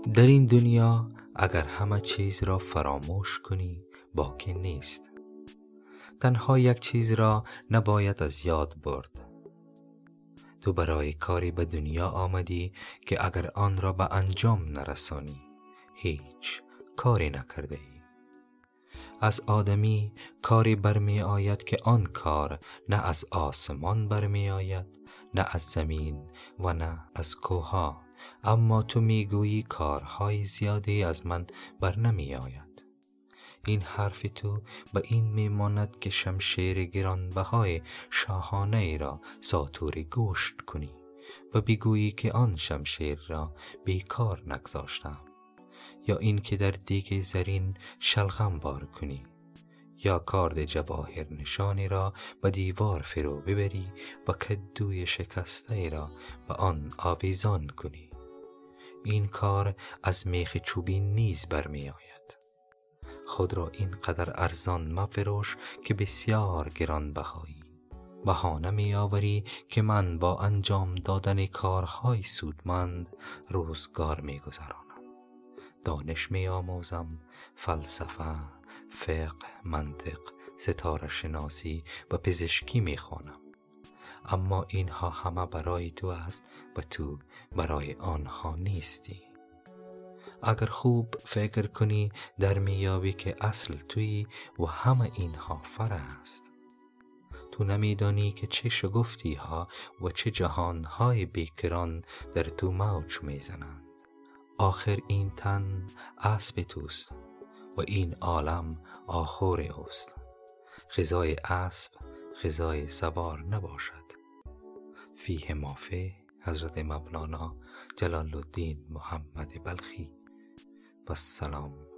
در این دنیا اگر همه چیز را فراموش کنی باقی نیست. تنها یک چیز را نباید از یاد برد. تو برای کاری به دنیا آمدی که اگر آن را به انجام نرسانی هیچ کاری نکرده ای. از آدمی کاری برمی آید که آن کار نه از آسمان برمی آید نه از زمین و نه از کوها اما تو می‌گویی کارهای زیادی از من بر نمی آید این حرف تو به این میماند که شمشیر گرانبهای شاهانه ای را ساتور گوشت کنی و بگویی که آن شمشیر را بیکار نگذاشتم یا این که در دیگ زرین شلغم بار کنی یا کارد جواهر نشانی را به دیوار فرو ببری و کدوی شکسته را به آن آویزان کنی. این کار از میخ چوبین نیز برمی آید خود را اینقدر ارزان مفروش که بسیار گران بهایی بهانه می آوری که من با انجام دادن کارهای سودمند روزگار می گذرانم دانش می آموزم فلسفه فقه منطق ستاره شناسی و پزشکی می خوانم اما اینها همه برای تو است و تو برای آنها نیستی. اگر خوب فکر کنی در میابی که اصل تویی و همه اینها فر است. تو نمیدانی که چه شگفتی ها و چه جهانهای بیکران در تو موج می‌زنند. آخر این تن اسب توست و این عالم آخور اوست. غذای اسب غذای سوار نباشد. فیه مافه حضرت مولانا جلال الدین محمد بلخی. و السلام